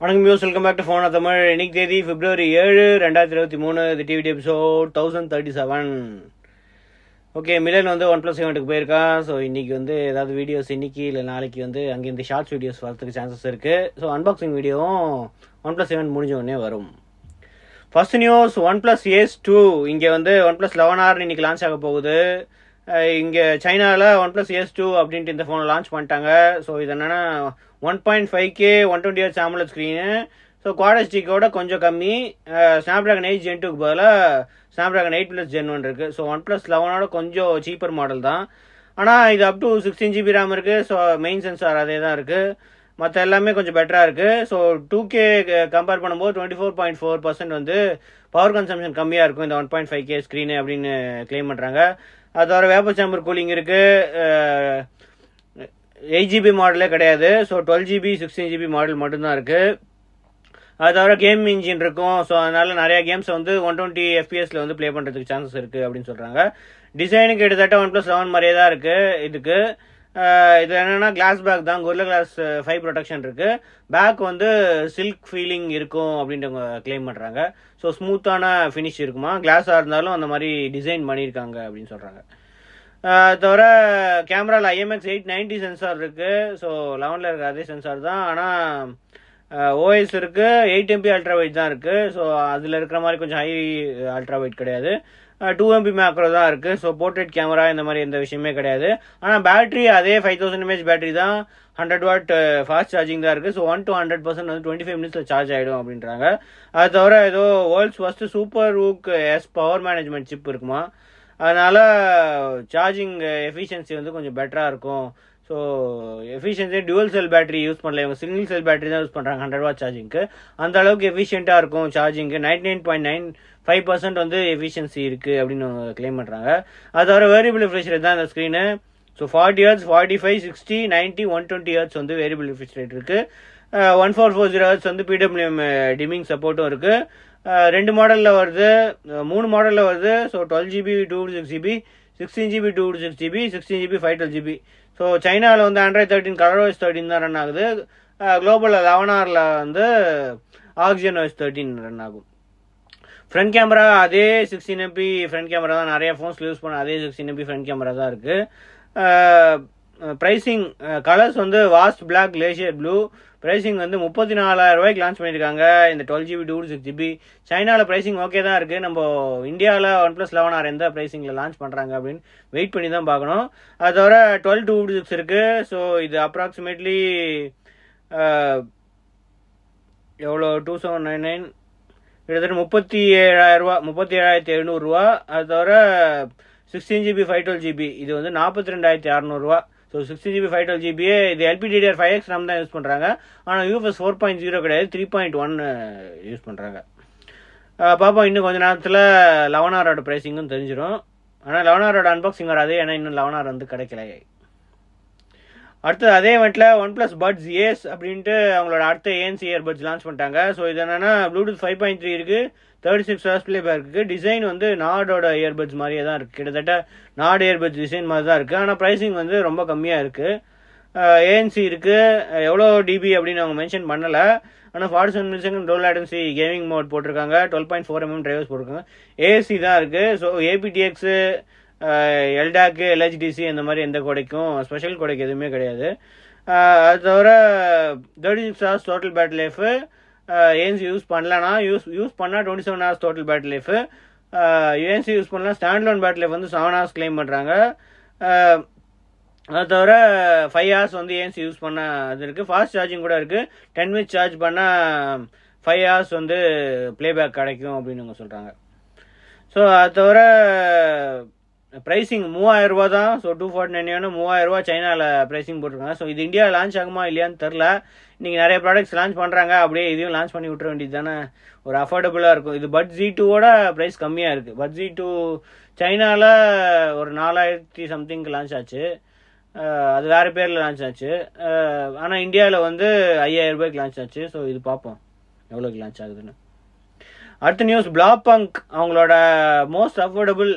வணக்கம் use welcome back to phone Tamil இன்னைக்கு தேதி பிப்ரவரி ஏழு ரெண்டாயிரத்தி இருபத்தி மூணு the TV episode thousand thirty seven okay Milan வந்து ஒன் ப்ளஸ் செவனுக்கு போயிருக்கான். ஸோ இன்னைக்கு வந்து ஏதாவது வீடியோஸ் இன்னைக்கு இல்லை நாளைக்கு வந்து அங்கேருந்து ஷார்ட்ஸ் வீடியோஸ் வரதுக்கு சான்சஸ் இருக்குது ஸோ அன்பாக்சிங் வீடியோவும் ஒன் ப்ளஸ் செவன் முடிஞ்ச உடனே வரும். First news one plus ace two இங்கே வந்து ஒன் ப்ளஸ் லெவன் ஆர் இன்னைக்கு லான்ச் ஆக போகுது. இங்கே சைனாவில் ஒன் ப்ளஸ் ஏஸ் டூ அப்படின்ட்டு இந்த ஃபோனை லான்ச் பண்ணிட்டாங்க. ஸோ இது என்னென்னா one point five K one twenty eight சாம்பலட் screen so குவாடஸ்டிக்கோட கொஞ்சம் கம்மி. ஸ்னாப் ட்ராகன் எயிட் ஜென் டூக்கு பதிலாக snapdragon eight plus gen one இருக்குது ஸோ ஒன் ப்ளஸ் லெவனோட கொஞ்சம் சீப்பர் மாடல் தான். ஆனால் இது up to sixteen GB RAM இருக்குது ஸோ மெயின் சென்சார் அதே தான் இருக்குது மற்ற எல்லாமே கொஞ்சம் பெட்டராக இருக்குது ஸோ டூ கே கம்பேர் பண்ணும்போது twenty four point four percent வந்து பவர் கன்சம்ஷன் கம்மியாக இருக்கும் இந்த one point five K screen அப்படின்னு கிளைம் பண்ணுறாங்க அது தவிர வேப்பர் சேம்பர் கூலிங் இருக்குது எயிட் ஜிபி மாடலே கிடையாது. So twelve GB sixteen GB model மட்டும்தான் இருக்குது அது தவிர கேம் இன்ஜின் இருக்கும். ஸோ அதனால நிறைய கேம்ஸ் வந்து ஒன் டுவெண்ட்டி எஃபிஎஸ்ல வந்து ப்ளே பண்ணுறதுக்கு சான்சஸ் இருக்குது அப்படின்னு சொல்கிறாங்க டிசைனுக்கு கிட்டத்தட்ட ஒன் ப்ளஸ் லெவன் மாதிரியே தான் இருக்குது இதுக்கு இது என்னன்னா கிளாஸ் பேக் தான். கொரில கிளாஸ் ஃபைவ் ப்ரொடெக்ஷன் இருக்கு. பேக் வந்து சில்க் ஃபீலிங் இருக்கும் அப்படின்றவங்க கிளைம் பண்ணுறாங்க ஸோ ஸ்மூத்தான ஃபினிஷ் இருக்குமா? கிளாஸாக இருந்தாலும் அந்த மாதிரி டிசைன் பண்ணியிருக்காங்க அப்படின்னு சொல்கிறாங்க தவிர கேமராவில் ஐஎம்எக்ஸ் எயிட் நைன்டி சென்சார் இருக்குது ஸோ லெவனில் இருக்க அதே சென்சார் தான். ஆனால் ஓஎஸ் இருக்குது எயிட் எம்பி அல்ட்ரா வைட் தான் இருக்குது ஸோ அதில் இருக்கிற மாதிரி கொஞ்சம் ஹை அல்ட்ரா வைட் கிடையாது. டூ எம்பி மேக்ரோ தான் இருக்குது ஸோ போர்ட்ரேட் கேமரா இந்த மாதிரி எந்த விஷயமே கிடையாது. ஆனால் பேட்டரி அதே ஃபைவ் தௌசண்ட் எம்ஏஹெச் பேட்டரி தான். ஹண்ட்ரட் வாட் ஃபாஸ்ட் சார்ஜிங் தான் இருக்கு. So one to hundred percent வந்து டுவெண்ட்டி ஃபைவ் மினிட்ஸில் சார்ஜ் ஆகிடும் அப்படின்றாங்க. அது தவிர ஏதோ world's first super VOOC S power management chip இருக்குமா? அதனால் சார்ஜிங் எஃபிஷியன்சி வந்து கொஞ்சம் பெட்டராக இருக்கும். So efficiency dual cell battery use பண்ணல. இவங்க சிங்கிள் செல் பேட்டரி தான் யூஸ் பண்ணுறாங்க ஹண்ட்ரட் வாட் சார்ஜிங்க்கு அந்த அளவுக்கு எஃபிஷியண்ட்டாக இருக்கும் சார்ஜிங்க்கு ninety nine point nine five percent வந்து எஃபிஷியன்சி இருக்குது அப்படின்னு அவங்க கிளைம் பண்ணுறாங்க அது தவிர வேரியபிள் ரிஃப்ரெஷ் தான் இந்த screen so forty hertz forty five sixty ninety one twenty hertz வந்து வேரியபிள் ரிஃப்ரெஷ் ரேட் இருக்குது one four four zero hertz வந்து பிடபிள்யூஎம் டிமிங் சப்போர்ட்டும் இருக்குது ரெண்டு மாடலில் வருது. மூணு மாடலில் வருது. So twelve GB two six GB sixteen GB two six GB sixteen GB five twelve GB so சைனாவில் வந்து Android thirteen colour wise thirteen தான் ரன் ஆகுது. குளோபலில் லெவன் ஆரில் வந்து ஆக்சிஜன் வைஸ் தேர்ட்டின் ரன் ஆகும். ஃப்ரண்ட் கேமரா அதே சிக்ஸ்டீன் எம்பி ஃப்ரண்ட் கேமரா தான். நிறைய ஃபோன்ஸ் யூஸ் பண்ண அதே சிக்ஸ்டீன் எம்பி ஃப்ரண்ட் கேமரா தான் இருக்குது ப்ரைஸிங் கலர்ஸ் வந்து vast black glacier blue pricing வந்து முப்பத்தி நாலாயிரம் ரூபாய்க்கு லான்ச் பண்ணியிருக்காங்க. இந்த twelve GB two six GB சைனாவில் ப்ரைஸிங் ஓகே தான் இருக்குது நம்ம இந்தியாவில் ஒன் ப்ளஸ் லெவன் ஆர் எந்த ப்ரைஸிங்கில் லான்ச் பண்ணுறாங்க அப்படின்னு வெயிட் பண்ணி தான் பார்க்கணும். அது தவிர டுவெல் டூ சிக்ஸ் இருக்குது ஸோ இது அப்ராக்சிமேட்லி எவ்வளோ? டூ செவன் நைன் நைன் கிட்டத்தட்ட முப்பத்தி ஏழாயிரரூவா முப்பத்தி ஏழாயிரத்தி எழுநூறுவா அது தவிர sixteen GB five twelve GB இது வந்து நாற்பத்தி ரெண்டாயிரத்தி அறநூறுவா so sixty GB five twelve ஜிபியே இது எல்பிடிஆர் ஃபைவ் எக்ஸ் ரேம் தான் யூஸ் பண்ணுறாங்க ஆனால் யூஎஃப்எஸ் ஃபோர் பாயிண்ட் ஜீரோ கிடையாது த்ரீ பாயிண்ட் ஒன் யூஸ் பண்ணுறாங்க பார்ப்போம் இன்னும் கொஞ்ச நேரத்தில் லெவன் ஆரோட ப்ரைஸிங்கும் தெரிஞ்சிடும் ஆனால் லெவன் ஆரோட அன்பாக்சிங் வராது ஏன்னா இன்னும் லெவன் ஆர் வந்து கிடைக்கல. அடுத்தது அதே வண்டில் ஒன் ப்ளஸ் பட்ஸ் ஏஸ் அப்படின்ட்டு அவங்களோட அடுத்த ஏன்சி இயர்பட்ஸ் லான்ச் பண்ணிட்டாங்க. ஸோ இது என்னன்னா ப்ளூடூத் ஃபைவ் பாயிண்ட் த்ரீ இருக்குது thirty six hours play back இருக்குது டிசைன் வந்து நாடோட இயர்பட்ஸ் மாதிரியே தான் இருக்குது கிட்டத்தட்ட நாடு இயர்பட்ஸ் டிசைன் மாதிரி தான் இருக்குது ஆனால் ப்ரைஸிங் வந்து ரொம்ப கம்மியாக இருக்குது ஏஎன்சி இருக்குது எவ்வளோ டிபி அப்படின்னு அவங்க மென்ஷன் பண்ணலை. ஆனால் forty seven millisecond low latency gaming mode போட்டிருக்காங்க twelve point four MM drivers போட்டிருக்காங்க ஏசி தான் இருக்குது ஸோ ஏபிடிஎக்ஸு எல்டாக்கு எல்ஹெச்டிசி இந்த மாதிரி எந்த கொடைக்கும் ஸ்பெஷல் கொடைக்கு எதுவுமே கிடையாது. அது தவிர thirty six hours total battery life ANC use பண்ணலன்னா யூஸ் யூஸ் பண்ணால் twenty seven hours total battery life ANC use பண்ணலாம் ஸ்டாண்ட் லோன் பேட்டரி லைஃப் வந்து செவன் ஹவர்ஸ் கிளைம் பண்ணுறாங்க அது தவிர ஃபைவ் ஹவர்ஸ் வந்து ஏஎன்சி யூஸ் பண்ண அது இருக்குது ஃபாஸ்ட் சார்ஜிங் கூட இருக்குது டென் மினிட்ஸ் சார்ஜ் பண்ணால் ஃபைவ் ஹவர்ஸ் வந்து ப்ளேபேக் கிடைக்கும் அப்படின்னு அவங்க சொல்கிறாங்க ஸோ அது தவிர ப்ரைஸிங் மூவாயிரம் ரூபா தான். ஸோ டூ ஃபார்ட்டி நைன் மூவாயிரம் ரூபா சைனாவில் ப்ரைஸிங் போட்டிருக்காங்க. ஸோ இது இந்தியா லான்ச் ஆகுமா இல்லையான்னு தெரில. இன்றைக்கி நிறைய ப்ராடக்ட்ஸ் லான்ச் பண்ணுறாங்க அப்படியே இதையும் லான்ச் பண்ணி விட்டுற வேண்டியது தானே. ஒரு அஃபோர்டபுளாக இருக்கும். இது பட் ஜி டூவோட ப்ரைஸ் கம்மியாக இருக்குது பட் ஜி டூ சைனாவில் ஒரு நாலாயிரத்தி சம்திங்க்கு லான்ச் ஆச்சு. அது வேறு பேரில் லான்ச் ஆச்சு. ஆனால் இந்தியாவில் வந்து ஐயாயிரம் ரூபாய்க்கு லான்ச் ஆச்சு. ஸோ இது பார்ப்போம். எவ்வளோக்கு லான்ச் ஆகுதுன்னு. அடுத்த நியூஸ் பிளாக் பங்க் அவங்களோட மோஸ்ட் அஃபோர்டபுள்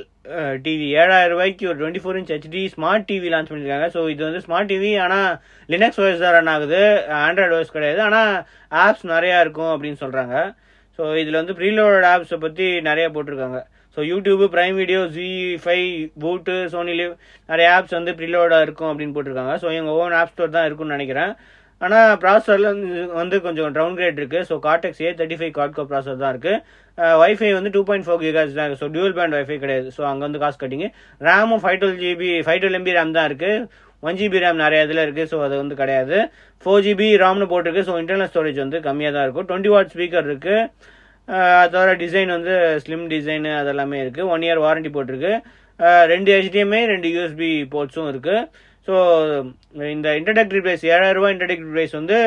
டிவி. ஏழாயிரம் ரூபாய்க்கு ஒரு twenty four inch HD smart TV launch பண்ணியிருக்காங்க ஸோ இது வந்து ஸ்மார்ட் டிவி ஆனால் லினக்ஸ் ஓஎஸ் தான் ரன் ஆகுது. ஆண்ட்ராய்டு ஓஎஸ் கிடையாது. ஆனால் ஆப்ஸ் நிறையா இருக்கும் அப்படின்னு சொல்கிறாங்க ஸோ இதில் வந்து ப்ரீலோட் ஆப்ஸை பற்றி நிறையா போட்டிருக்காங்க. So YouTube Prime Video Zee five Voot Sony Liv நிறைய ஆப்ஸ் வந்து ப்ரீலோடாக இருக்கும் அப்படின்னு போட்டிருக்காங்க. ஸோ எங்கள் ஓன் ஆப் ஸ்டோர் தான் இருக்கும்னு நினைக்கிறேன். ஆனால் ப்ராசரில் வந்து கொஞ்சம் டவுன் கிரேட் இருக்குது so Cortex A thirty five quad core processor தான் இருக்குது ஒய்ஃபை வந்து டூ பாயிண்ட் ஃபோர் கிகாஸ் தான் ஸோ டியூல் பேண்ட் ஒய்ஃபை கிடையாது. ஸோ அங்கே வந்து காசு கட்டிங்க. ரேமும் five twelve GB five twelve MB RAM தான் இருக்குது ஒன் ஜிபி ரேம் நிறைய இதில் இருக்குது ஸோ அது வந்து கிடையாது. ஃபோர் ஜிபி ராம்னு போட்டிருக்கு. ஸோ இன்டர்னல் ஸ்டோரேஜ் வந்து கம்மியாக தான் இருக்கும். டுவெண்ட்டி வாட் ஸ்பீக்கர் இருக்குது அதோட டிசைன் வந்து ஸ்லிம் டிசைனு அதெல்லாமே இருக்குது ஒன் இயர் வாரண்டி போட்டிருக்கு. ரெண்டு ஹெச்டிஎம்ஐ ரெண்டு யூஎஸ்பி போர்ட்ஸும் இருக்குது ஸோ இந்த இன்ட்ரடக்டரி ப்ரைஸ் ஏழாயிரம் ரூபாய் இன்ட்ரடக்டரி ப்ரைஸ் வந்து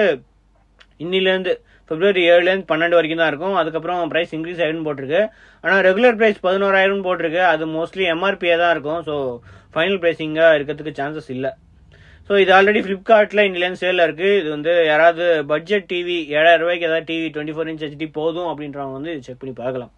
இன்னிலேருந்து பிப்ரவரி ஏழுலேருந்து பன்னெண்டு வரைக்கும் தான் இருக்கும். அதுக்கப்புறம் ப்ரைஸ் இன்க்ரீஸ் ஆகிடும் போட்டிருக்கு. ஆனால் ரெகுலர் ப்ரைஸ் பதினோராயிரம் போட்டிருக்கு. அது மோஸ்ட்லி எம்ஆர்பியாக தான் இருக்கும். ஸோ ஃபைனல் ப்ரைஸிங்காக இருக்கிறதுக்கு சான்சஸ் இல்லை. ஸோ இது ஆல்ரெடி ஃப்ளிப்கார்ட்டில் இன்னிலேருந்து சேலில் இருக்குது இது வந்து யாராவது பட்ஜெட் டிவி ஏழாயிரம் ரூபாய்க்கு ஏதாவது TV twenty four inch HD போதும் அப்படின்றவங்க வந்து செக் பண்ணி பார்க்கலாம்.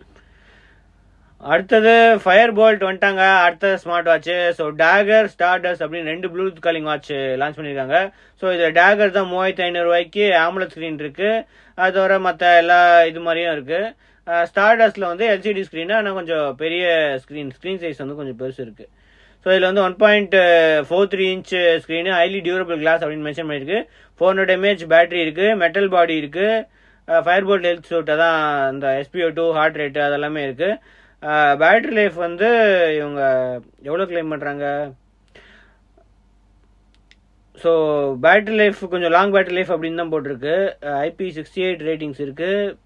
அடுத்தது ஃபயர் போல்ட் வந்துட்டாங்க. அடுத்தது smart watch so Dagger Stardust அப்படின்னு ரெண்டு ப்ளூடூத் காலிங் வாட்ச் லான்ச் பண்ணியிருக்காங்க ஸோ இதில் டேகர் தான் மூவாயிரத்தி ஐநூறுரூவாய்க்கு ஆம்புலன்ஸ் ஸ்க்ரீன் இருக்குது அது தவிர மற்ற எல்லா இது மாதிரியும் இருக்குது ஸ்டார்டர்ஸில் வந்து எல்சிடி ஸ்க்ரீனு ஆனால் கொஞ்சம் பெரிய ஸ்க்ரீன் ஸ்க்ரீன் சைஸ் வந்து கொஞ்சம் பெருசு இருக்குது ஸோ இதில் வந்து one point four three inch screen highly durable glass அப்படின்னு மென்ஷன் பண்ணியிருக்கு ஃபோர் ஹண்ட்ரட் எம்ஏஹெச் பேட்டரி இருக்குது மெட்டல் பாடி இருக்குது ஃபயர் போல்ட் ஹெல்த் சூட்டை தான் இந்த எஸ்பிஓ டூ ஹார்ட் ரேட்டு அதெல்லாமே இருக்குது பேட்ரி லைஃப் வந்து இவங்க எவ்வளோ கிளைம் பண்ணுறாங்க ஸோ பேட்ரி லைஃப் கொஞ்சம் லாங் பேட்டரி லைஃப் அப்படின்னு தான் போட்டிருக்கு. ஐபி சிக்ஸ்டி எயிட் ரேட்டிங்ஸ் இருக்குது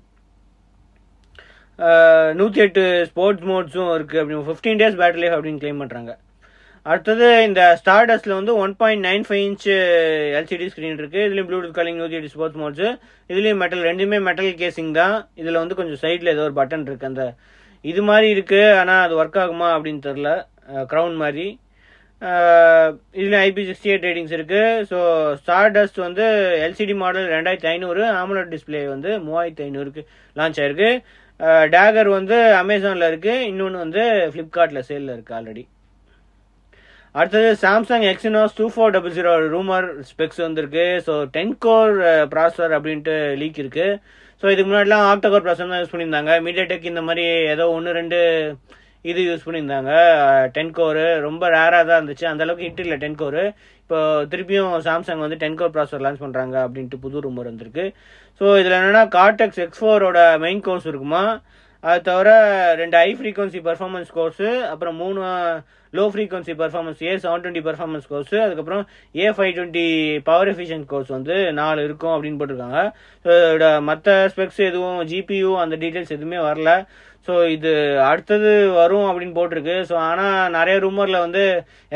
நூற்றி எட்டு ஸ்போர்ட்ஸ் மோட்ஸும் இருக்குது அப்படி ஃபிஃப்டீன் டேஸ் பேட்ரி லைஃப் அப்படின்னு கிளைம் பண்ணுறாங்க அடுத்தது இந்த ஸ்டார்டஸ்ட்டில் வந்து one point nine five inch LCD screen இருக்குது இதுலேயும் ப்ளூடூத் காலிங் நூற்றி எட்டு ஸ்போர்ட்ஸ் மோட்ஸ் இதுலேயும் மெட்டல் ரெண்டுமே மெட்டல் கேசிங் தான். இதில் வந்து கொஞ்சம் சைடில் ஏதோ ஒரு பட்டன் இருக்குது அந்த இது மாதிரி இருக்கு ஆனால் அது ஒர்க் ஆகுமா அப்படின்னு தெரில க்ரௌன் மாதிரி. இதில் ஐபி சிக்ஸ்டி எயிட் ரேட்டிங்ஸ் இருக்குது ஸோ ஸ்டார் டஸ்ட் வந்து எல்சிடி மாடல் ரெண்டாயிரத்தி ஐநூறு ஆமுலட் டிஸ்பிளே வந்து மூவாயிரத்தி ஐநூறுக்கு லான்ச் ஆயிருக்கு. டேகர் வந்து அமேசானில் இருக்குது இன்னொன்று வந்து ஃப்ளிப்கார்ட்டில் சேலில் இருக்குது ஆல்ரெடி அடுத்தது Samsung Exynos two four double zero rumour specs வந்திருக்கு. ஸோ டென் கோர் ப்ராசர் அப்படின்ட்டு லீக் இருக்குது ஸோ இதுக்கு முன்னாடிலாம் ஆப்டகோர் ப்ராசர் தான் யூஸ் பண்ணியிருந்தாங்க. மீடியா டெக் இந்த மாதிரி ஏதோ ஒன்று ரெண்டு இது யூஸ் பண்ணியிருந்தாங்க. டென் கோரு ரொம்ப ரேராக தான் இருந்துச்சு. அந்தளவுக்கு ஹிட் இல்லை டென் கோரு இப்போ திருப்பியும் சாம்சங் வந்து டென் கோர் ப்ராசர் லான்ச் பண்ணுறாங்க அப்படின்ட்டு புது ரூமர் வந்திருக்கு. ஸோ இதில் என்னென்னா கார்டெக்ஸ் எக்ஸ் ஃபோரோட மெயின் கோர்ஸ் இருக்குமா? அது தவிர ரெண்டு ஹை ஃப்ரீக்வன்சி பர்ஃபார்மன்ஸ் கோர்ஸு அப்புறம் மூணு low frequency performance A seven twenty performance cores அதுக்கப்புறம் A five twenty power efficient cores வந்து நாலு இருக்கும் அப்படின்னு போட்டிருக்காங்க. மற்ற ஸ்பெக்ஸ் எதுவும் ஜிபியூ அந்த டீட்டெயில்ஸ் எதுவுமே வரல. ஸோ இது அடுத்தது வரும் அப்படின்னு போட்டிருக்கு. ஸோ ஆனால் நிறைய ரூமரில் வந்து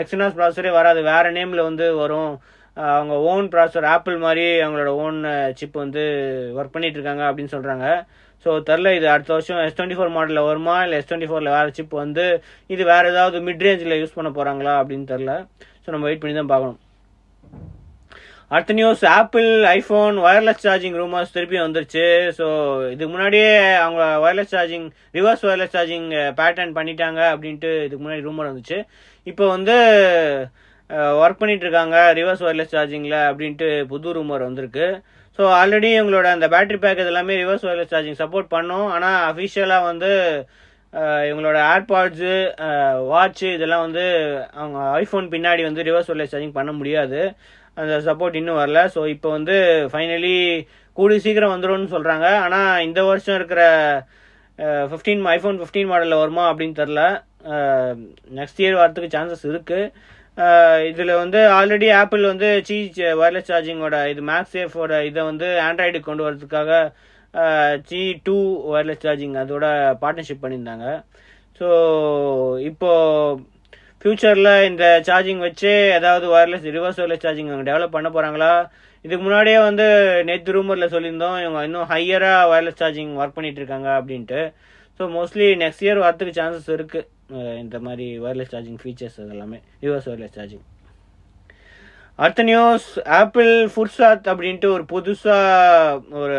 எக்ஸினாஸ் ப்ராசரே வராது. வேறு நேமில் வந்து வரும். அவங்க ஓன் ப்ராசர் ஆப்பிள் மாதிரி அவங்களோட ஓன் சிப் வந்து ஒர்க் பண்ணிகிட்ருக்காங்க அப்படின்னு சொல்கிறாங்க ஸோ தெரில இது அடுத்த வருஷம் எஸ் டுவெண்ட்டி ஃபோர் மாடலில் வருமா? இல்லை எஸ் டுவெண்ட்டி ஃபோரில் வேறு சிப் வந்து இது வேறு ஏதாவது மிட் ரேஞ்சில் யூஸ் பண்ண போகிறாங்களா அப்படின்னு தெரில ஸோ நம்ம வெயிட் பண்ணி தான் பார்க்கணும். அடுத்த news Apple iPhone wireless charging rumours திருப்பி வந்துருச்சு. ஸோ இதுக்கு முன்னாடியே அவங்க wireless charging reverse wireless charging patent பண்ணிட்டாங்க அப்படின்ட்டு இதுக்கு முன்னாடி ரூமர் வந்துச்சு. இப்போ வந்து ஒர்க் பண்ணிட்டு இருக்காங்க ரிவர்ஸ் ஒயர்லெஸ் சார்ஜிங்கில் அப்படின்ட்டு புது ரூமர் வந்திருக்கு. ஸோ ஆல்ரெடி இவங்களோட அந்த பேட்டரி பேக் எல்லாமே ரிவர்ஸ் ஒயர்லெஸ் சார்ஜிங் சப்போர்ட் பண்ணோம். ஆனால் அஃபிஷியலாக வந்து இவங்களோட ஏர்பாட்ஸு வாட்ச்சு இதெல்லாம் வந்து அவங்க ஐஃபோன் பின்னாடி வந்து ரிவர்ஸ் ஒயர்லெஸ் சார்ஜிங் பண்ண முடியாது. அந்த சப்போர்ட் இன்னும் வரல. ஸோ இப்போ வந்து ஃபைனலி கூடி சீக்கிரம் வந்துடும்னு சொல்கிறாங்க ஆனால் இந்த வருஷம் இருக்கிற ஃபிஃப்டீன் ஐஃபோன் ஃபிஃப்டீன் மாடலில் வருமா அப்படின்னு தெரில நெக்ஸ்ட் இயர் வரத்துக்கு சான்சஸ் இருக்குது இதில் வந்து ஆல்ரெடி ஆப்பிள் வந்து சீ ஒயர்லெஸ் சார்ஜிங்கோட இது மேக்ஸ் சேஃபோட இதை வந்து ஆண்ட்ராய்டுக்கு கொண்டு வரதுக்காக சி டூ ஒயர்லெஸ் சார்ஜிங் அதோட பார்ட்னர்ஷிப் பண்ணியிருந்தாங்க. ஸோ இப்போ ஃப்யூச்சரில் இந்த சார்ஜிங் வச்சு ஏதாவது ஒயர்லெஸ் ரிவர்ஸ் ஒயர்லெஸ் சார்ஜிங் அவங்க டெவலப் பண்ண போகிறாங்களா இதுக்கு முன்னாடியே வந்து நேற்று ரூமரில் சொல்லியிருந்தோம் இவங்க இன்னும் ஹையராக ஒயர்லெஸ் சார்ஜிங் ஒர்க் பண்ணிகிட்ருக்காங்க இருக்காங்க அப்படின்ட்டு. ஸோ மோஸ்ட்லி நெக்ஸ்ட் இயர் வரத்துக்கு சான்சஸ் இருக்குது இந்த மாதிரி ஒயர்லெஸ் சார்ஜிங் ஃபீச்சர்ஸ் அதெல்லாமே ரிவர்ஸ் ஒயர்லெஸ் சார்ஜிங் அடுத்த நியூஸ் ஆப்பிள் ஃபுர்சாத் அப்படின்ட்டு ஒரு புதுசாக ஒரு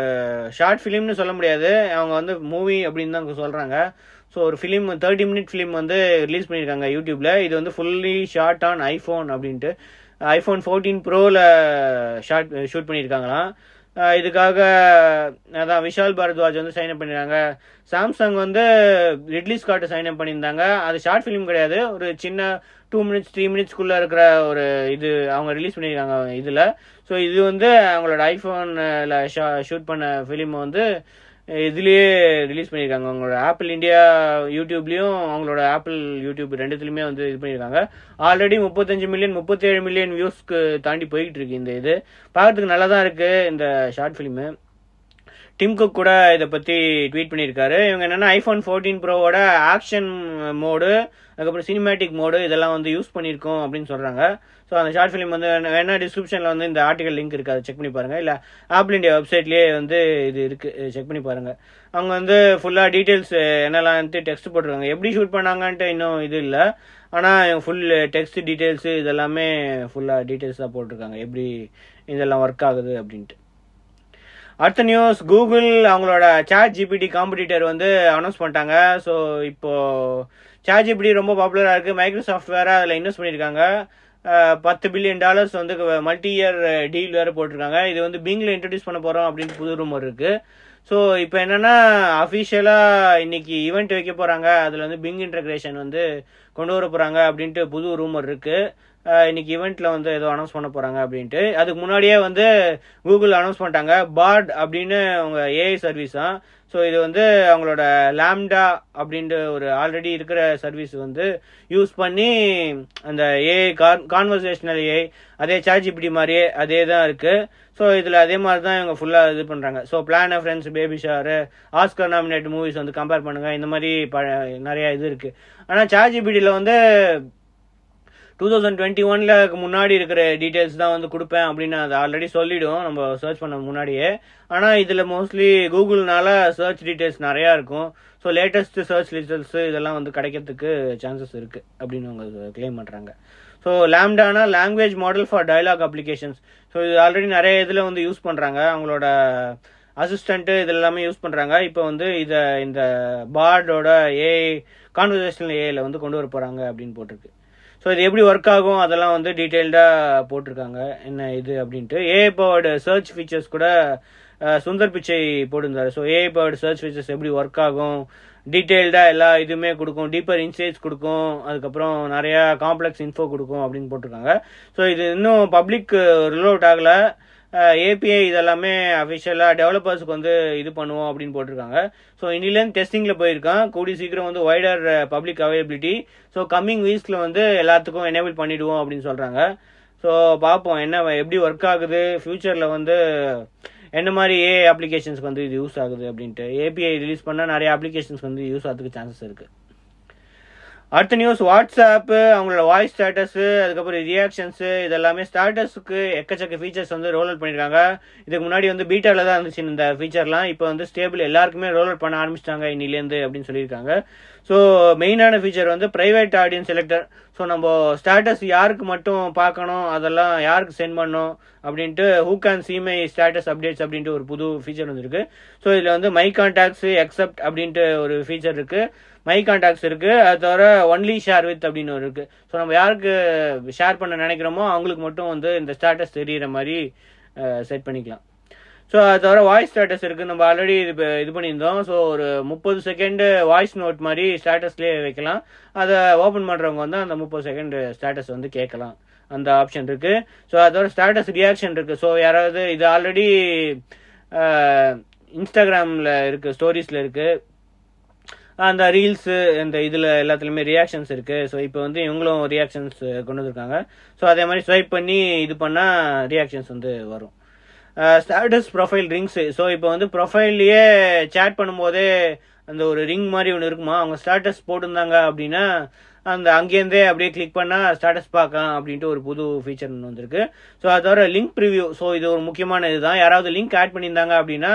ஷார்ட் ஃபிலிம்னு சொல்ல முடியாது. அவங்க வந்து மூவி அப்படின்னு தான் சொல்கிறாங்க ஸோ ஒரு ஃபிலிம் தேர்ட்டி மினிட் ஃபிலிம் வந்து ரிலீஸ் பண்ணியிருக்காங்க யூடியூப்பில் இது வந்து ஃபுல்லி ஷார்ட் ஆன் ஐஃபோன் அப்படின்ட்டு ஐஃபோன் ஃபோர்டீன் ப்ரோவில் ஷார்ட் ஷூட் பண்ணியிருக்காங்களாம். இதுக்காக அதான் விஷால் பாரத்வாஜ் வந்து சைன் அப் பண்ணிடுறாங்க சாம்சங் வந்து ரிட்லி ஸ்காட்டை சைன் அப் பண்ணியிருந்தாங்க. அது ஷார்ட் ஃபிலிம் கிடையாது. ஒரு சின்ன டூ மினிட்ஸ் த்ரீ மினிட்ஸ்க்குள்ளே இருக்கிற ஒரு இது அவங்க ரிலீஸ் பண்ணியிருக்காங்க இதில். ஸோ இது வந்து அவங்களோட ஐஃபோனில் ஷா ஷூட் பண்ண ஃபிலிம் வந்து இதுலேயே ரிலீஸ் பண்ணியிருக்காங்க அவங்களோட ஆப்பிள் இந்தியா யூடியூப்லேயும் அவங்களோட ஆப்பிள் யூடியூப் ரெண்டுத்துலையுமே வந்து இது பண்ணியிருக்காங்க ஆல்ரெடி முப்பத்தஞ்சு மில்லியன் முப்பத்தேழு மில்லியன் வியூஸ்க்கு தாண்டி போய்கிட்டு இருக்கு இந்த இது. பார்க்கறதுக்கு நல்லா தான் இருக்குது இந்த ஷார்ட் ஃபிலிமு டிம் குக் கூட இதை பற்றி ட்வீட் பண்ணியிருக்காரு. இவங்க என்னென்னா ஐஃபோன் ஃபோர்டீன் ப்ரோவோட ஆக்ஷன் மோடு அதுக்கப்புறம் சினிமேட்டிக் மோடு இதெல்லாம் வந்து யூஸ் பண்ணியிருக்கோம் அப்படின்னு சொல்கிறாங்க ஸோ அந்த ஷார்ட் ஃபிலிம் வந்து வேணா டிஸ்கிரிப்ஷனில் வந்து இந்த ஆர்டிகல் லிங்க் இருக்குது அதை செக் பண்ணி பாருங்கள் இல்லை ஆப்பிள் இண்டியா வெப்சைட்லேயே வந்து இது இருக்குது செக் பண்ணி பாருங்கள் அவங்க வந்து ஃபுல்லாக டீட்டெயில்ஸ் என்னெல்லாம் டெக்ஸ்ட் போட்டிருக்காங்க. எப்படி ஷூட் பண்ணாங்கன்ட்டு இன்னும் இது இல்லை. ஆனால் ஃபுல் டெக்ஸ்ட் டீட்டெயில்ஸு இதெல்லாமே ஃபுல்லாக டீட்டெயில்ஸாக போட்டிருக்காங்க. எப்படி இதெல்லாம் ஒர்க் ஆகுது அப்படின்ட்டு. அடுத்த நியூஸ் கூகுள் அவங்களோட சாட் ஜிபிடி காம்படிட்டர் வந்து அனௌன்ஸ் பண்ணிட்டாங்க. ஸோ இப்போ சாட் ஜிபிடி ரொம்ப பாப்புலராக இருக்குது மைக்ரோசாஃப்ட் வேறு அதில் இன்வெஸ்ட் பண்ணியிருக்காங்க பத்து பில்லியன் டாலர்ஸ் வந்து மல்டி இயர் டீல் வேறு போட்டிருக்காங்க. இது வந்து பிங்கில் இன்ட்ரடியூஸ் பண்ண போகிறோம் அப்படின்னு புது ரூமர் இருக்குது ஸோ இப்போ என்னென்னா அஃபிஷியலாக இன்னைக்கு ஈவெண்ட் வைக்க போகிறாங்க அதில் வந்து பிங் இன்டகிரேஷன் வந்து கொண்டு வர போகிறாங்க அப்படின்ட்டு புது ரூமர் இருக்குது இன்னைக்கு ஈவெண்ட்டில் வந்து ஏதோ அனௌன்ஸ் பண்ண போகிறாங்க அப்படின்ட்டு. அதுக்கு முன்னாடியே வந்து கூகுள் அனௌன்ஸ் பண்ணிட்டாங்க. பார்ட் அப்படின்னு அவங்க ஏஐ சர்வீஸ் தான் ஸோ இது வந்து அவங்களோட லேம்டா அப்படின்ட்டு ஒரு ஆல்ரெடி இருக்கிற சர்வீஸ் வந்து யூஸ் பண்ணி அந்த ஏஐ கான் கான்வர்சேஷனல் ஏஐ அதே சாட்ஜிபிடி மாதிரியே அதே தான் இருக்குது ஸோ இதில் அதே மாதிரி தான் இவங்க ஃபுல்லாக இது பண்ணுறாங்க so plan of friends baby Sharu Oscar nominate movies வந்து கம்பேர் பண்ணுங்கள் இந்த மாதிரி ப நிறையா இது இருக்குது ஆனால் சாட்ஜிபிடியில் வந்து டூ தௌசண்ட் டுவெண்ட்டி ஒன்ல முன்னாடி இருக்கிற டீட்டெயில்ஸ் தான் வந்து கொடுப்பேன் அப்படின்னு அதை ஆல்ரெடி சொல்லிடும். நம்ம சர்ச் பண்ண முன்னாடியே. ஆனால் இதில் மோஸ்ட்லி கூகுள்னால சர்ச் டீட்டெயில்ஸ் நிறையா இருக்கும். ஸோ லேட்டஸ்ட் சர்ச் ரிசல்ட்ஸ் இதெல்லாம் வந்து கிடைக்கிறதுக்கு சான்சஸ் இருக்குது அப்படின்னு அவங்க கிளைம் பண்ணுறாங்க so லேம்டானா language model for dialogue applications so இது ஆல்ரெடி நிறைய இதில் வந்து யூஸ் பண்ணுறாங்க அவங்களோட அசிஸ்டண்ட்டு இது எல்லாமே யூஸ் பண்ணுறாங்க இப்போ வந்து இதை இந்த பார்டோட ஏஐ கான்வர்சேஷனல் ஏஐயில் வந்து கொண்டு வர போகிறாங்க அப்படின்னு போட்டிருக்கு. இது எப்படி ஒர்க் ஆகும்? அதெல்லாம் வந்து டீட்டெயில்டாக போட்டிருக்காங்க. என்ன இது அப்படின்ட்டு. ஏஐ பவர்டு சர்ச் ஃபீச்சர்ஸ் கூட சுந்தர் பிச்சை போட்டிருந்தாரு. So AI powered search features எப்படி ஒர்க் ஆகும்? டீட்டெயில்டாக எல்லா இதுவுமே கொடுக்கும். டீப்பர் இன்சைட்ஸ் கொடுக்கும். அதுக்கப்புறம் நிறையா காம்ப்ளெக்ஸ் இன்ஃபோ கொடுக்கும் அப்படின்னு போட்டிருக்காங்க. ஸோ இது இன்னும் பப்ளிக் ரிலோட் ஆகலை. ஏபிஐ இதெல்லாமே அஃபிஷியலாக டெவலப்பர்ஸுக்கு வந்து இது பண்ணுவோம் அப்படின்னு போட்டிருக்காங்க. ஸோ இன்னிலேருந்து டெஸ்டிங்கில் போயிருக்கான். கூடி சீக்கிரம் வந்து wider public availability so coming வீக்ஸில் வந்து எல்லாத்துக்கும் எனேபிள் பண்ணிவிடுவோம் அப்படின்னு சொல்கிறாங்க ஸோ பார்ப்போம் என்ன எப்படி ஒர்க் ஆகுது? ஃப்யூச்சரில் வந்து என்ன மாதிரி ஏ அப்ளிகேஷன்ஸ்க்கு வந்து இது யூஸ் ஆகுது அப்படின்ட்டு. ஏபிஐ ரிலீஸ் பண்ணால் நிறைய அப்ளிகேஷன்ஸ் வந்து யூஸ் ஆகிறதுக்கு சான்சஸ் இருக்குது அடுத்த நியூஸ் வாட்ஸ்அப்பு அவங்களோட வாய்ஸ் ஸ்டேட்டஸு அதுக்கப்புறம் ரியாக்ஷன்ஸு இதெல்லாமே ஸ்டேட்டஸுக்கு எக்கச்சக்க ஃபீச்சர்ஸ் வந்து ரோல் அவுட் பண்ணியிருக்காங்க இதுக்கு முன்னாடி வந்து பீட்டாவில் தான் இருந்துச்சு இந்த ஃபீச்சர்லாம் இப்போ வந்து ஸ்டேபிள் எல்லாருக்குமே ரோல் அவுட் பண்ண ஆரம்பிச்சிட்டாங்க இன்னிலேருந்து அப்படின்னு சொல்லியிருக்காங்க. ஸோ மெயினான ஃபீச்சர் வந்து ப்ரைவேட் ஆடியன்ஸ் செலக்டர் ஸோ நம்ம ஸ்டேட்டஸ் யாருக்கு மட்டும் பார்க்கணும் அதெல்லாம் யாருக்கு சென்ட் பண்ணணும் அப்படின்ட்டு who can see status updates அப்படின்ட்டு ஒரு புது ஃபீச்சர் வந்துருக்கு. ஸோ இதில் வந்து மை கான்டாக்ட்ஸ் எக்ஸப்ட் அப்படின்ட்டு ஒரு ஃபீச்சர் இருக்குது மை கான்டாக்ட்ஸ் இருக்குது அது தவிர ஒன்லி ஷேர் வித் அப்படின்னு ஒரு இருக்குது ஸோ நம்ம யாருக்கு ஷேர் பண்ண நினைக்கிறோமோ அவங்களுக்கு மட்டும் வந்து இந்த ஸ்டேட்டஸ் தெரியிற மாதிரி செட் பண்ணிக்கலாம். ஸோ அது தவிர வாய்ஸ் ஸ்டேட்டஸ் இருக்குது நம்ம ஆல்ரெடி இது இது பண்ணியிருந்தோம். ஸோ ஒரு முப்பது செகண்டு வாய்ஸ் நோட் மாதிரி ஸ்டேட்டஸ்லேயே வைக்கலாம். அதை ஓப்பன் பண்ணுறவங்க வந்து அந்த முப்பது செகண்ட் ஸ்டேட்டஸ் வந்து கேட்கலாம். அந்த ஆப்ஷன் இருக்குது ஸோ அதோட ஸ்டேட்டஸ் ரியாக்ஷன் இருக்குது ஸோ யாராவது இது ஆல்ரெடி இன்ஸ்டாகிராமில் இருக்குது ஸ்டோரிஸில் இருக்குது அந்த ரீல்ஸு இந்த இதில் எல்லாத்துலேயுமே ரியாக்ஷன்ஸ் இருக்குது ஸோ இப்போ வந்து இவங்களும் ரியாக்ஷன்ஸ் கொண்டு வந்திருக்காங்க. ஸோ அதே மாதிரி ஸ்வைப் பண்ணி இது பண்ணால் ரியாக்ஷன்ஸ் வந்து வரும். ஸ்டேட்டஸ் ப்ரொஃபைல் ரிங்ஸு ஸோ இப்போ வந்து ப்ரொஃபைல்லையே சேட் பண்ணும்போதே அந்த ஒரு ரிங் மாதிரி ஒன்று இருக்குமா? அவங்க ஸ்டேட்டஸ் போட்டிருந்தாங்க அப்படின்னா அந்த அங்கேருந்தே அப்படியே கிளிக் பண்ணால் ஸ்டேட்டஸ் பார்க்கலாம் அப்படின்ட்டு ஒரு புது ஃபீச்சர் ஒன்று வந்திருக்கு. ஸோ அதோட லிங்க் ப்ரிவியூ ஸோ இது ஒரு முக்கியமான இதுதான். யாராவது லிங்க் ஆட் பண்ணியிருந்தாங்க அப்படின்னா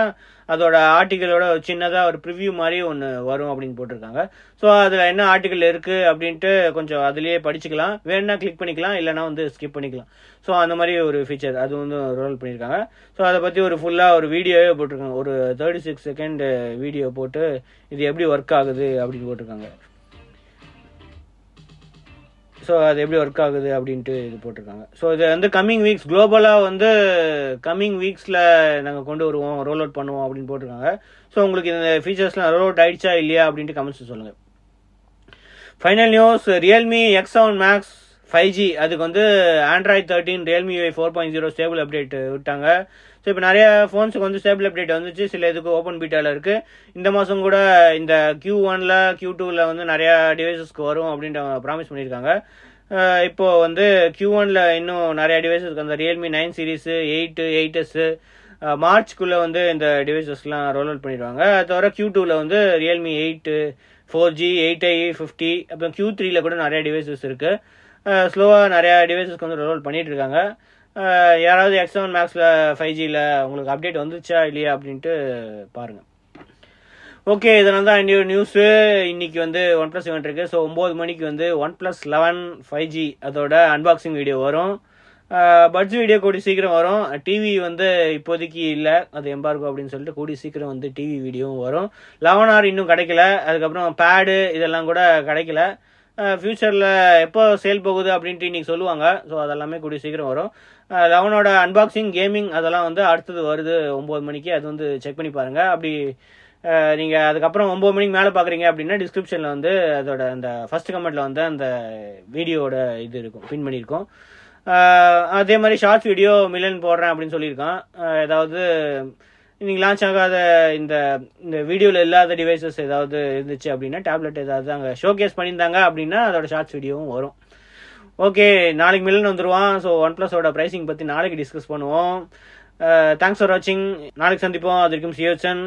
அதோட ஆர்டிக்கலோட சின்னதாக ஒரு ப்ரிவ்யூ மாதிரி ஒன்று வரும் அப்படின்னு போட்டிருக்காங்க. ஸோ அதில் என்ன ஆர்டிக்கல் இருக்குது அப்படின்ட்டு கொஞ்சம் அதுலேயே படிச்சுக்கலாம். வேணுன்னா கிளிக் பண்ணிக்கலாம் இல்லைனா வந்து ஸ்கிப் பண்ணிக்கலாம். ஸோ அந்த மாதிரி ஒரு ஃபீச்சர் அது வந்து ரோல் பண்ணியிருக்காங்க. ஸோ அதை பற்றி ஒரு ஃபுல்லாக ஒரு வீடியோவே போட்டிருக்காங்க. ஒரு தேர்ட்டி சிக்ஸ் செகண்ட் வீடியோ போட்டு இது எப்படி ஒர்க் ஆகுது அப்படின்னு போட்டிருக்காங்க. ஸோ அது எப்படி ஒர்க் ஆகுது அப்படின்ட்டு இது போட்டிருக்காங்க. ஸோ இது வந்து கம்மிங் வீக்ஸ் குளோபலாக வந்து கம்மிங் வீக்ஸில் நாங்கள் கொண்டு வருவோம் ரோல் அவுட் பண்ணுவோம் அப்படின்னு போட்டிருக்காங்க. ஸோ உங்களுக்கு இந்த ஃபீச்சர்ஸ்லாம் ரோல் அவுட் ஆயிடுச்சா இல்லையா அப்படின்ட்டு கமெண்ட்ஸ் சொல்லுங்கள் final news Realme X seven Max five G அதுக்கு வந்து Android thirteen Realme four point zero stable update விட்டாங்க. ஸோ இப்போ நிறைய ஃபோன்ஸுக்கு வந்து ஸ்டேபிள் அப்டேட் வந்துச்சு. சில இதுக்கு ஓப்பன் பீட்டாவில் இருக்குது இந்த மாதம் கூட இந்த கியூ ஒனில் கியூ டூவில் வந்து நிறையா டிவைசஸ்க்கு வரும் அப்படின்ற ப்ராமிஸ் பண்ணியிருக்காங்க. இப்போ வந்து கியூ ஒனில் இன்னும் நிறைய டிவைசஸ்க்கு அந்த Realme nine series eight eight S மார்ச்குள்ளே வந்து இந்த டிவைசஸ்லாம் ரோல் அவுட் பண்ணிடுவாங்க. அது தவிர கியூ டூவில் வந்து Realme eight four G eight I fifty அப்புறம் கியூ த்ரீல கூட நிறைய டிவைசஸ் இருக்குது ஸ்லோவாக நிறையா டிவைசஸ்க்கு வந்து ரோல் பண்ணிகிட்ருக்காங்க பண்ணிட்டு இருக்காங்க. யாராவது எக்ஸ் செவன் மேக்ஸில் ஃபைவ் ஜியில் உங்களுக்கு அப்டேட் வந்துச்சா இல்லையா அப்படின்ட்டு பாருங்கள் ஓகே இதனால் தான் இன்னொரு நியூஸு இன்றைக்கி வந்து ஒன் ப்ளஸ் இவெண்ட் இருக்குது ஸோ ஒம்பது மணிக்கு வந்து one plus eleven five G அதோட அன்பாக்சிங் வீடியோ வரும். பட்ஜ் வீடியோ கூடி சீக்கிரம் வரும். டிவி வந்து இப்போதைக்கு இல்லை. அது எம்பார்கோ அப்படின்னு சொல்லிட்டு கூடி சீக்கிரம் வந்து டிவி வீடியோவும் வரும். லெவன் ஆர் இன்னும் கிடைக்கல. அதுக்கப்புறம் பேடு இதெல்லாம் கூட கிடைக்கல. ஃப்யூச்சரில் எப்போ சேல் போகுது அப்படின்ட்டு இன்றைக்கி சொல்லுவாங்க. ஸோ அதெல்லாமே கூடிய சீக்கிரம் வரும். லெவனோட அன்பாக்சிங் கேமிங் அதெல்லாம் வந்து அடுத்தது வருது ஒம்பது மணிக்கு. அது வந்து செக் பண்ணி பாருங்கள் அப்படி நீங்கள் அதுக்கப்புறம் ஒம்பது மணிக்கு மேலே பார்க்குறீங்க அப்படின்னா டிஸ்கிரிப்ஷனில் வந்து அதோட அந்த ஃபர்ஸ்ட் கமெண்ட்டில் வந்து அந்த வீடியோட இது இருக்கும். பின் பண்ணியிருக்கோம் அதே மாதிரி ஷார்ட்ஸ் வீடியோ மில்லன் போடுறேன் அப்படின்னு சொல்லியிருக்கான். ஏதாவது நீங்கள் லான்ச் ஆகாத இந்த இந்த வீடியோவில் இல்லாத டிவைசஸ் ஏதாவது இருந்துச்சு அப்படின்னா டேப்லெட் ஏதாவது அங்கே ஷோகேஸ் பண்ணியிருந்தாங்க அப்படின்னா அதோட ஷார்ட்ஸ் வீடியோவும் வரும். ஓகே நாளைக்கு மில்லன் வந்துடுவான் ஸோ ஒன் ப்ளஸோட ப்ரைஸிங் பற்றி நாளைக்கு டிஸ்கஸ் பண்ணுவோம். தேங்க்ஸ் ஃபார் வாட்சிங் நாளைக்கு சந்திப்போம். அது வரைக்கும் சியோச்சன்